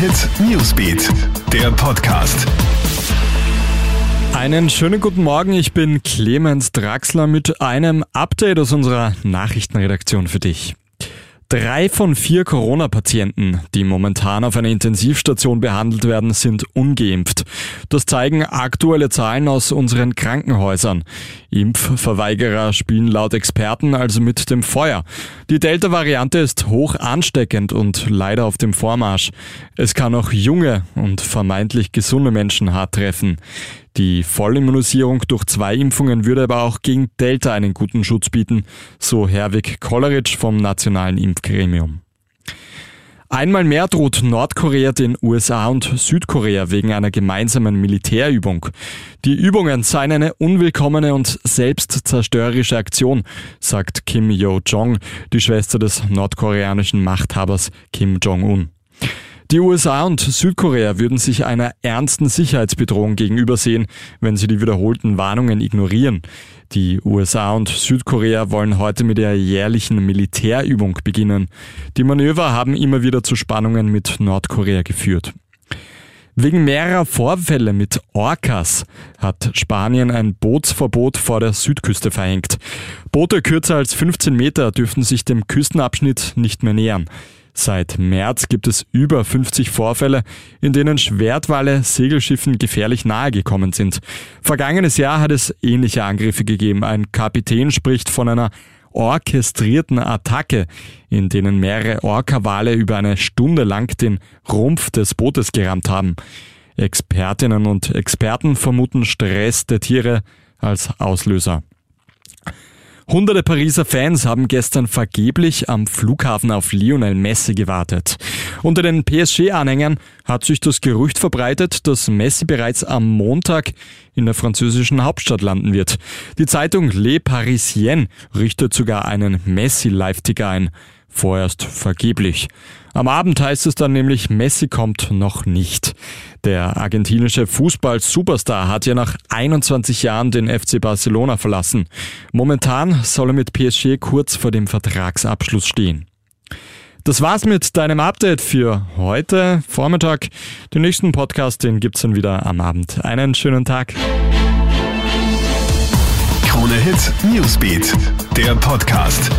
Hit Newsbeat, der Podcast. Einen schönen guten Morgen, ich bin Clemens Draxler mit einem Update aus unserer Nachrichtenredaktion für dich. Drei von vier Corona-Patienten, die momentan auf einer Intensivstation behandelt werden, sind ungeimpft. Das zeigen aktuelle Zahlen aus unseren Krankenhäusern. Impfverweigerer spielen laut Experten also mit dem Feuer. Die Delta-Variante ist hoch ansteckend und leider auf dem Vormarsch. Es kann auch junge und vermeintlich gesunde Menschen hart treffen. Die Vollimmunisierung durch zwei Impfungen würde aber auch gegen Delta einen guten Schutz bieten, so Herwig Kolleritsch vom Nationalen Impfgremium. Einmal mehr droht Nordkorea den USA und Südkorea wegen einer gemeinsamen Militärübung. Die Übungen seien eine unwillkommene und selbstzerstörerische Aktion, sagt Kim Yo-jong, die Schwester des nordkoreanischen Machthabers Kim Jong-un. Die USA und Südkorea würden sich einer ernsten Sicherheitsbedrohung gegenübersehen, wenn sie die wiederholten Warnungen ignorieren. Die USA und Südkorea wollen heute mit der jährlichen Militärübung beginnen. Die Manöver haben immer wieder zu Spannungen mit Nordkorea geführt. Wegen mehrerer Vorfälle mit Orcas hat Spanien ein Bootsverbot vor der Südküste verhängt. Boote kürzer als 15 Meter dürften sich dem Küstenabschnitt nicht mehr nähern. Seit März gibt es über 50 Vorfälle, in denen Schwertwale Segelschiffen gefährlich nahe gekommen sind. Vergangenes Jahr hat es ähnliche Angriffe gegeben. Ein Kapitän spricht von einer orchestrierten Attacke, in denen mehrere Orca-Wale über eine Stunde lang den Rumpf des Bootes gerammt haben. Expertinnen und Experten vermuten Stress der Tiere als Auslöser. Hunderte Pariser Fans haben gestern vergeblich am Flughafen auf Lionel Messi gewartet. Unter den PSG-Anhängern hat sich das Gerücht verbreitet, dass Messi bereits am Montag in der französischen Hauptstadt landen wird. Die Zeitung Le Parisien richtet sogar einen Messi-Live-Ticker ein. Vorerst vergeblich. Am Abend heißt es dann nämlich, Messi kommt noch nicht. Der argentinische Fußball-Superstar hat ja nach 21 Jahren den FC Barcelona verlassen. Momentan soll er mit PSG kurz vor dem Vertragsabschluss stehen. Das war's mit deinem Update für heute Vormittag. Den nächsten Podcast, den gibt's dann wieder am Abend. Einen schönen Tag. Krone Hit Newsbeat, der Podcast.